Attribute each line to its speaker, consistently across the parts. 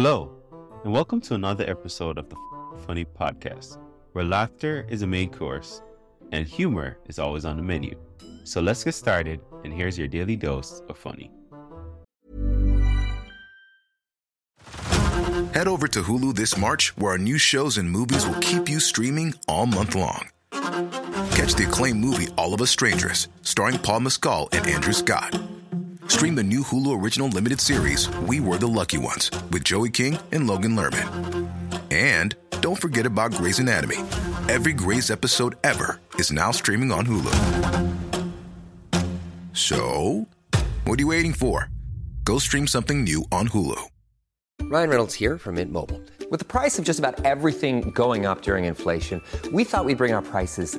Speaker 1: Hello, and welcome to another episode of the Funny Podcast, where laughter is a main course and humor is always on the menu. So let's get started, and here's your daily dose of funny.
Speaker 2: Head over to Hulu this March, where our new shows and movies will keep you streaming all month long. Catch the acclaimed movie All of Us Strangers, starring Paul Mescal and Andrew Scott. Stream the new Hulu original limited series We Were the Lucky Ones with Joey King and Logan Lerman. And don't forget about Grey's Anatomy. Every Grey's episode ever is now streaming on Hulu. So, what are you waiting for? Go stream something new on Hulu.
Speaker 3: Ryan Reynolds here from Mint Mobile. With the price of just about everything going up during inflation, we thought we'd bring our prices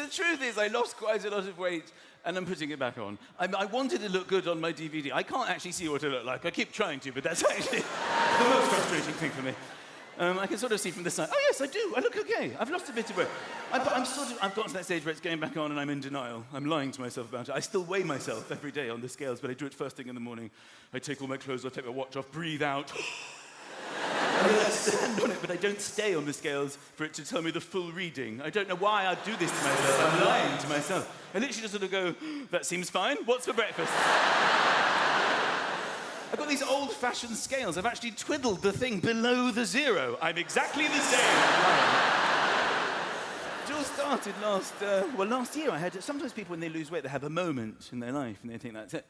Speaker 4: truth is, I lost quite a lot of weight and I'm putting it back on. I, I wanted to look good on my DVD. I can't actually see what it looked like. I keep trying to, but that's actually the most frustrating thing for me. Um, I can sort of see from the side. Oh yes, I do. I look okay. I've lost a bit of weight. I, but I'm sort of. I've got to that stage where it's going back on, and I'm in denial. I'm lying to myself about it. I still weigh myself every day on the scales, but I do it first thing in the morning. I take all my clothes off, take my watch off, breathe out. I stand on it, but I don't stay on the scales for it to tell me the full reading. I don't know why I do this to myself. I'm lying to myself. I literally just sort of go, "That seems fine. What's for breakfast?" I've got these old fashioned scales. I've actually twiddled the thing below the zero. I'm exactly the same. It all started last, uh, well, last year I had, sometimes people when they lose weight, they have a moment in their life and they think that's it.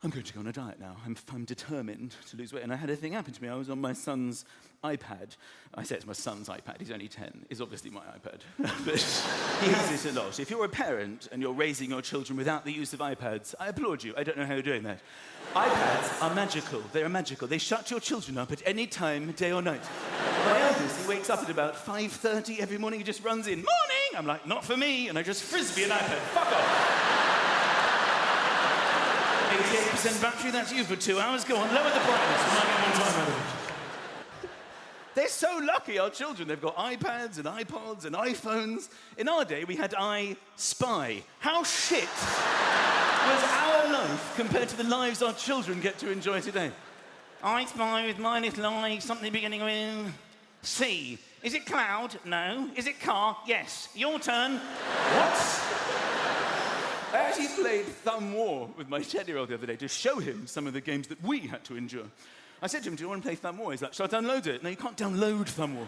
Speaker 4: I'm going to go on a diet now. I'm, I'm determined to lose weight. And I had a thing happen to me. I was on my son's iPad. I say it's my son's iPad. He's only 10. It's obviously my iPad. but he uses it a lot. If you're a parent and you're raising your children without the use of iPads, I applaud you. I don't know how you're doing that. iPads are magical. They are magical. They shut your children up at any time, day or night. My eldest, he wakes up at about 5.30 every morning. He just runs in, morning! I'm like, not for me. And I just frisbee an iPad. Fuck off. 88% battery, that's you for two hours. Go on, lower the brightness. and I'll get one time out of it. They're so lucky, our children. They've got iPads and iPods and iPhones. In our day, we had I Spy. How shit was our life compared to the lives our children get to enjoy today? I Spy with my little eye, something beginning with C. Is it cloud? No. Is it car? Yes. Your turn. What? I actually played Thumb War with my 10 year old the other day to show him some of the games that we had to endure. I said to him, Do you want to play Thumb War? He's like, Shall I download it? No, you can't download Thumb War.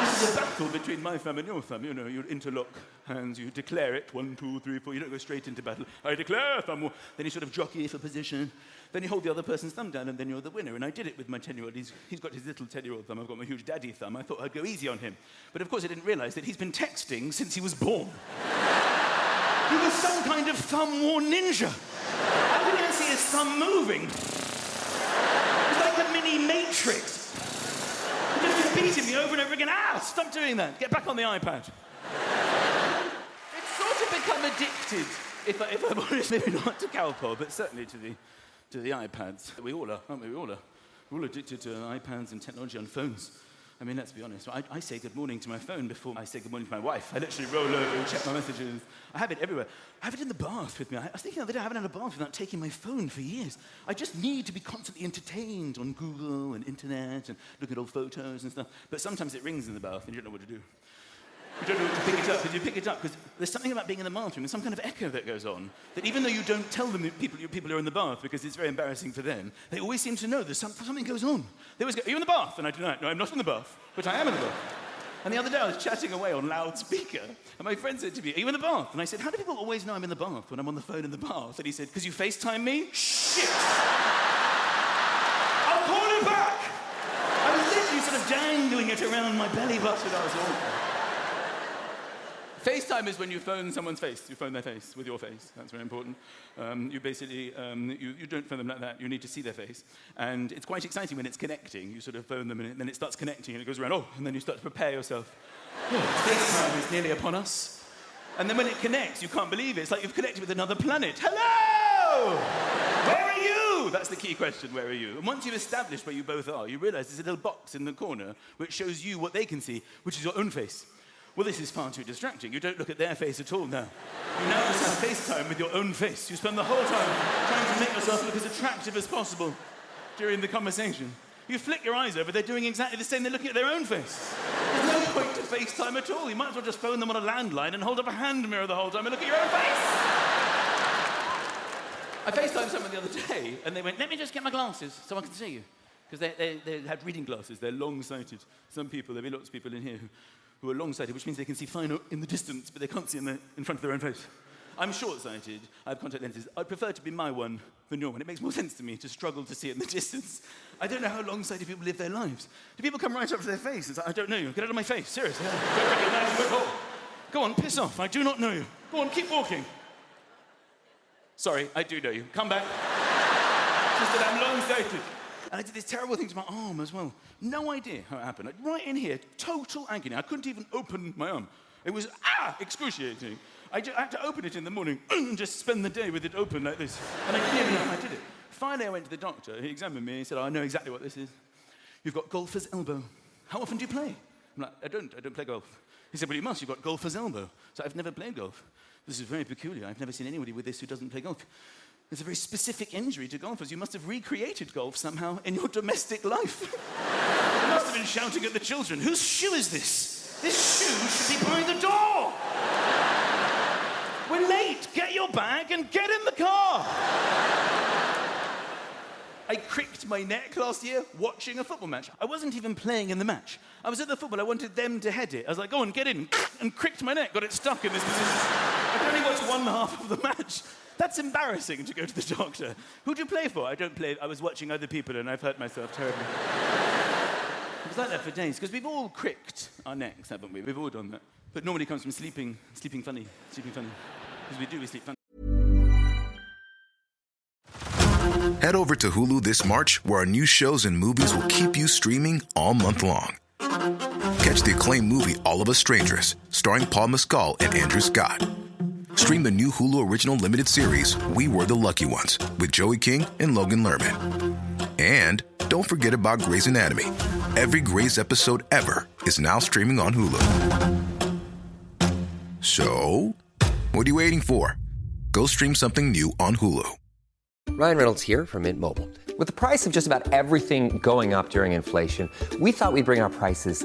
Speaker 4: this is a battle between my thumb and your thumb. You know, you interlock hands, you declare it one, two, three, four. You don't go straight into battle. I declare Thumb War. Then you sort of jockey for position. Then you hold the other person's thumb down, and then you're the winner. And I did it with my 10 year old. He's, he's got his little 10 year old thumb. I've got my huge daddy thumb. I thought I'd go easy on him. But of course, I didn't realize that he's been texting since he was born. He was some kind of thumb war ninja. I couldn't even see his thumb moving. It was like a mini matrix. He just beating me over and over again. Ah, stop doing that. Get back on the iPad. It's sort of become addicted, if, if I'm honest, maybe not to Calpol, but certainly to the, to the iPads. We all are, aren't we? We all are. We're all addicted to iPads and technology on phones. I mean, let's be honest. I, I, say good morning to my phone before I say good morning to my wife. I literally roll over and check my messages. I have it everywhere. I have it in the bath with me. I was thinking the other day, I haven't had a bath without taking my phone for years. I just need to be constantly entertained on Google and internet and look at old photos and stuff. But sometimes it rings in the bath and you don't know what to do. You don't know what to pick it up, but you pick it up because there's something about being in the bathroom. There's some kind of echo that goes on that even though you don't tell them people people are in the bath because it's very embarrassing for them, they always seem to know there's some, something goes on. They always go, "Are you in the bath?" And I deny, "No, I'm not in the bath," but I am in the bath. And the other day I was chatting away on loudspeaker, and my friend said to me, Are you in the bath? And I said, How do people always know I'm in the bath when I'm on the phone in the bath? And he said, Because you FaceTime me? Shit! I'll call back! I was literally sort of dangling it around my belly button. I was awful. FaceTime is when you phone someone's face. You phone their face with your face. That's very important. Um, you basically, um, you, you don't phone them like that. You need to see their face. And it's quite exciting when it's connecting. You sort of phone them and then it starts connecting and it goes around, oh, and then you start to prepare yourself. Oh, FaceTime is nearly upon us. And then when it connects, you can't believe it. It's like you've connected with another planet. Hello! Where are you? That's the key question, where are you? And once you've established where you both are, you realize there's a little box in the corner which shows you what they can see, which is your own face. Well, this is far too distracting. You don't look at their face at all now. You now just have FaceTime with your own face. You spend the whole time trying to make yourself look as attractive as possible during the conversation. You flick your eyes over, they're doing exactly the same. They're looking at their own face. There's no point to FaceTime at all. You might as well just phone them on a landline and hold up a hand mirror the whole time and look at your own face. I FaceTimed someone the other day, and they went, let me just get my glasses so I can see you. Because they, they, they had reading glasses, they're long-sighted. Some people, there'll be lots of people in here who who are long-sighted, which means they can see fine in the distance, but they can't see in, the, in front of their own face. I'm short-sighted. I have contact lenses. I'd prefer to be my one than your one. It makes more sense to me to struggle to see in the distance. I don't know how long-sighted people live their lives. Do people come right up to their face and say, I don't know you. Get out of my face. Seriously. I don't you at all. Go on, piss off. I do not know you. Go on, keep walking. Sorry, I do know you. Come back. Just that I'm long-sighted. And I did this terrible thing to my arm as well. No idea how it happened. Right in here, total agony. I couldn't even open my arm. It was, ah, excruciating. I, just, I had to open it in the morning and just spend the day with it open like this. And I didn't even know how I did it. Finally, I went to the doctor. He examined me. He said, oh, I know exactly what this is. You've got golfer's elbow. How often do you play? I'm like, I don't. I don't play golf. He said, Well, you must. You've got golfer's elbow. So I've never played golf. This is very peculiar. I've never seen anybody with this who doesn't play golf. It's a very specific injury to golfers. You must have recreated golf somehow in your domestic life. you must have been shouting at the children, Whose shoe is this? This shoe should be by the door. We're late. Get your bag and get in the car. I cricked my neck last year watching a football match. I wasn't even playing in the match. I was at the football. I wanted them to head it. I was like, go on, get in. And cricked my neck, got it stuck in this position. I only watch one half of the match. That's embarrassing to go to the doctor. Who do you play for? I don't play. I was watching other people and I've hurt myself terribly. it was like that for days because we've all cricked our necks, haven't we? We've all done that. But normally comes from sleeping, sleeping funny, sleeping funny. Because we do, we sleep funny.
Speaker 2: Head over to Hulu this March, where our new shows and movies will keep you streaming all month long. Catch the acclaimed movie All of Us Strangers, starring Paul Mescal and Andrew Scott. Stream the new Hulu original limited series We Were the Lucky Ones with Joey King and Logan Lerman. And don't forget about Grey's Anatomy. Every Grey's episode ever is now streaming on Hulu. So, what are you waiting for? Go stream something new on Hulu.
Speaker 3: Ryan Reynolds here from Mint Mobile. With the price of just about everything going up during inflation, we thought we'd bring our prices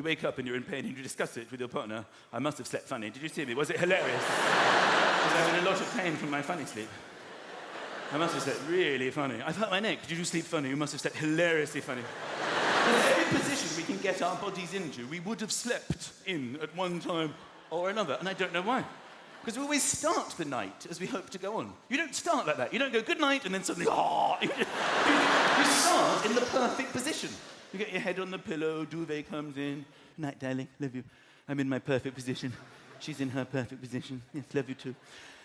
Speaker 4: You wake up and you're in pain and you discuss it with your partner. I must have slept funny. Did you see me? Was it hilarious? Was I in a lot of pain from my funny sleep? I must have slept really funny. I've hurt my neck. Did you sleep funny? You must have slept hilariously funny. In every position we can get our bodies into, we would have slept in at one time or another, and I don't know why. Because we always start the night as we hope to go on. You don't start like that. You don't go good night and then suddenly, oh. you start in the perfect position. You get your head on the pillow, duvet comes in. Night, darling, love you. I'm in my perfect position. She's in her perfect position. Yes, love you too.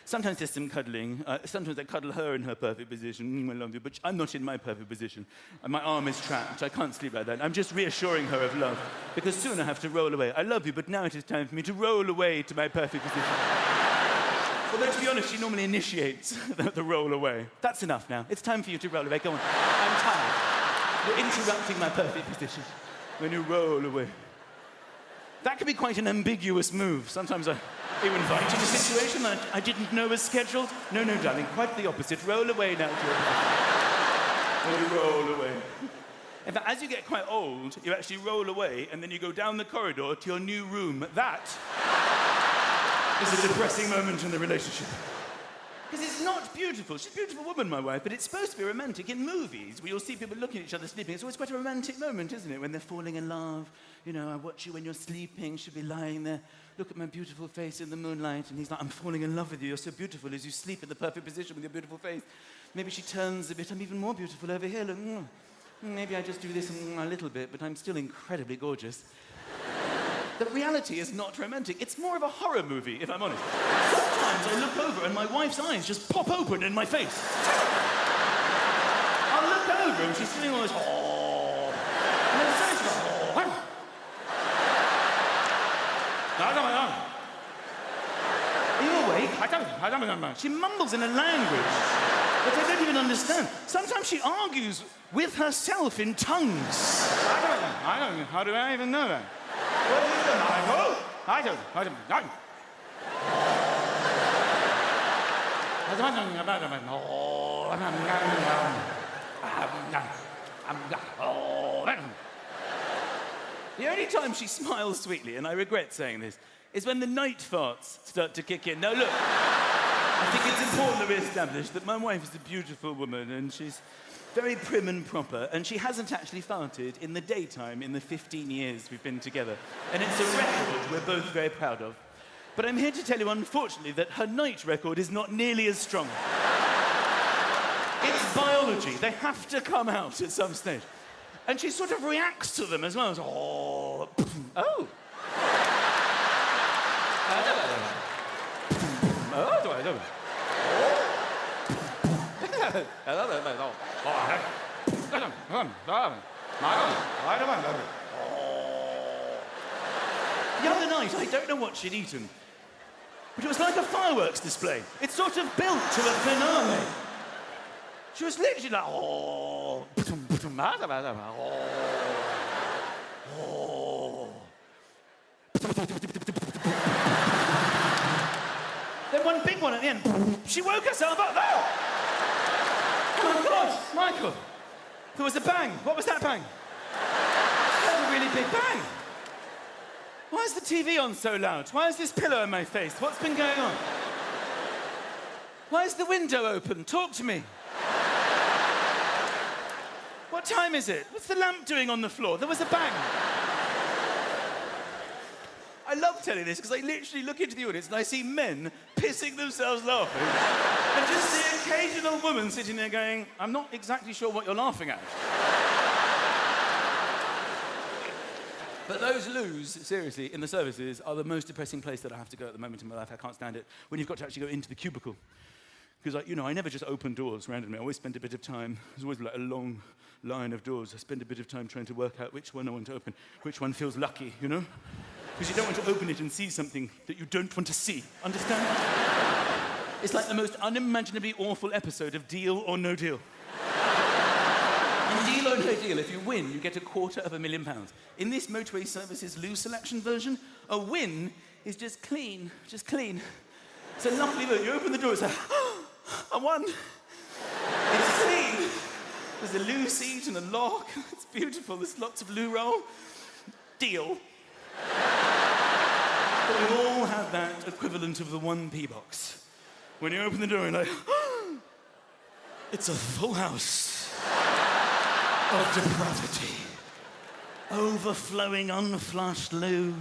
Speaker 4: Sometimes there's some cuddling. Uh, sometimes I cuddle her in her perfect position. Mm, I love you, but I'm not in my perfect position. And my arm is trapped. I can't sleep like that. I'm just reassuring her of love because soon I have to roll away. I love you, but now it is time for me to roll away to my perfect position. Although, to be honest, she normally initiates the, the roll away. That's enough now. It's time for you to roll away. Go on. I'm tired. You're interrupting my perfect position when you roll away. That can be quite an ambiguous move. Sometimes I you invite you to a situation that I didn't know was scheduled. No, no, darling, quite the opposite. Roll away now When you roll away. In fact, as you get quite old, you actually roll away and then you go down the corridor to your new room. That is a depressing moment in the relationship. Because it's not beautiful. She's a beautiful woman, my wife, but it's supposed to be romantic. In movies, where you'll see people looking at each other sleeping, it's always quite a romantic moment, isn't it? When they're falling in love. You know, I watch you when you're sleeping. She'll be lying there. Look at my beautiful face in the moonlight. And he's like, I'm falling in love with you. You're so beautiful as you sleep in the perfect position with your beautiful face. Maybe she turns a bit. I'm even more beautiful over here. Look. mm. Maybe I just do this mm, a little bit, but I'm still incredibly gorgeous. The reality is not romantic. It's more of a horror movie, if I'm honest. Sometimes I look over and my wife's eyes just pop open in my face. I'll look over and she's doing all this. Oh. And then suddenly she goes, oh. No, no, no. Are you awake? I don't, I don't know. She mumbles in a language that I don't even understand. Sometimes she argues with herself in tongues. I don't know. I don't know. How do I even know that? The only time she smiles sweetly, and I regret saying this, is when the night farts start to kick in. Now, look, I think it's important that we establish that my wife is a beautiful woman and she's very prim and proper, and she hasn't actually farted in the daytime in the 15 years we've been together. And it's a record we're both very proud of. But I'm here to tell you, unfortunately, that her night record is not nearly as strong. It's biology. They have to come out at some stage. And she sort of reacts to them as well. As, oh. Oh. Oh, do I do The other night, I don't know what she'd eaten, but it was like a fireworks display. It sort of built to a finale. She was literally like, oh. Oh. Then one big one at the end. She woke herself up. Oh! Michael. There was a bang. What was that bang? That was a really big bang. Why is the TV on so loud? Why is this pillow in my face? What's been going on? Why is the window open? Talk to me. What time is it? What's the lamp doing on the floor? There was a bang. I love telling this because I literally look into the audience and I see men pissing themselves laughing. and just the occasional woman sitting there going, I'm not exactly sure what you're laughing at. But those loos, seriously, in the services are the most depressing place that I have to go at the moment in my life. I can't stand it. When you've got to actually go into the cubicle. Because, you know, I never just open doors randomly. I always spend a bit of time. There's always like a long line of doors. I spend a bit of time trying to work out which one I want to open, which one feels lucky, you know? Because you don't want to open it and see something that you don't want to see. Understand? it's like the most unimaginably awful episode of Deal or No Deal. In Deal or No Deal, if you win, you get a quarter of a million pounds. In this motorway services loo selection version, a win is just clean, just clean. It's a lovely vote. You open the door, it's like, I won. It's clean. There's a loo seat and a lock. It's beautiful. There's lots of loo roll. Deal. But we all have that equivalent of the 1p box. When you open the door, you're like, it's a full house of depravity. Overflowing, unflushed loo.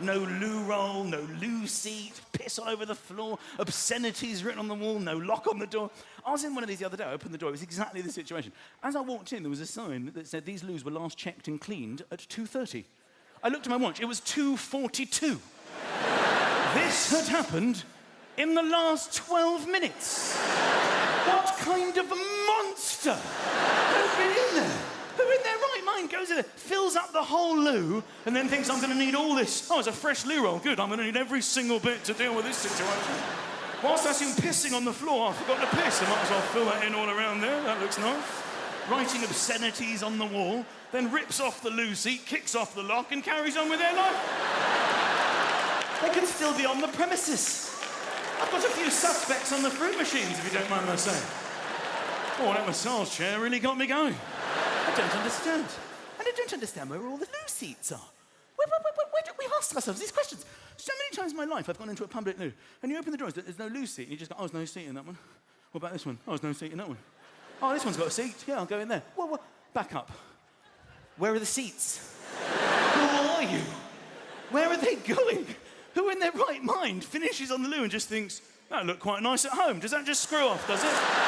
Speaker 4: No loo roll, no loo seat, piss all over the floor, obscenities written on the wall, no lock on the door. I was in one of these the other day, I opened the door, it was exactly the situation. As I walked in, there was a sign that said these loos were last checked and cleaned at 2.30. I looked at my watch, it was 2.42. this had happened in the last 12 minutes. What kind of monster has been in there? Who in their right mind goes in there, fills up the whole loo, and then thinks, I'm going to need all this. Oh, it's a fresh loo roll. Good, I'm going to need every single bit to deal with this situation. Whilst I see him pissing on the floor, I forgot to piss. I might as well fill that in all around there. That looks nice. Writing obscenities on the wall, then rips off the loo seat, kicks off the lock, and carries on with their life. They can still be on the premises. I've got a few suspects on the fruit machines, if you don't mind my saying. Oh, that massage chair really got me going. I don't understand. And I don't understand where all the loo seats are. Where, where, where, where do we ask ourselves these questions? So many times in my life, I've gone into a public loo, and you open the doors, there's no loo seat, and you just go, oh, there's no seat in that one. What about this one? Oh, there's no seat in that one. Oh, this one's got a seat. Yeah, I'll go in there. Well, well back up. Where are the seats? Who are you? Where are they going? Who in their right mind finishes on the loo and just thinks, that looked quite nice at home? Does that just screw off, does it?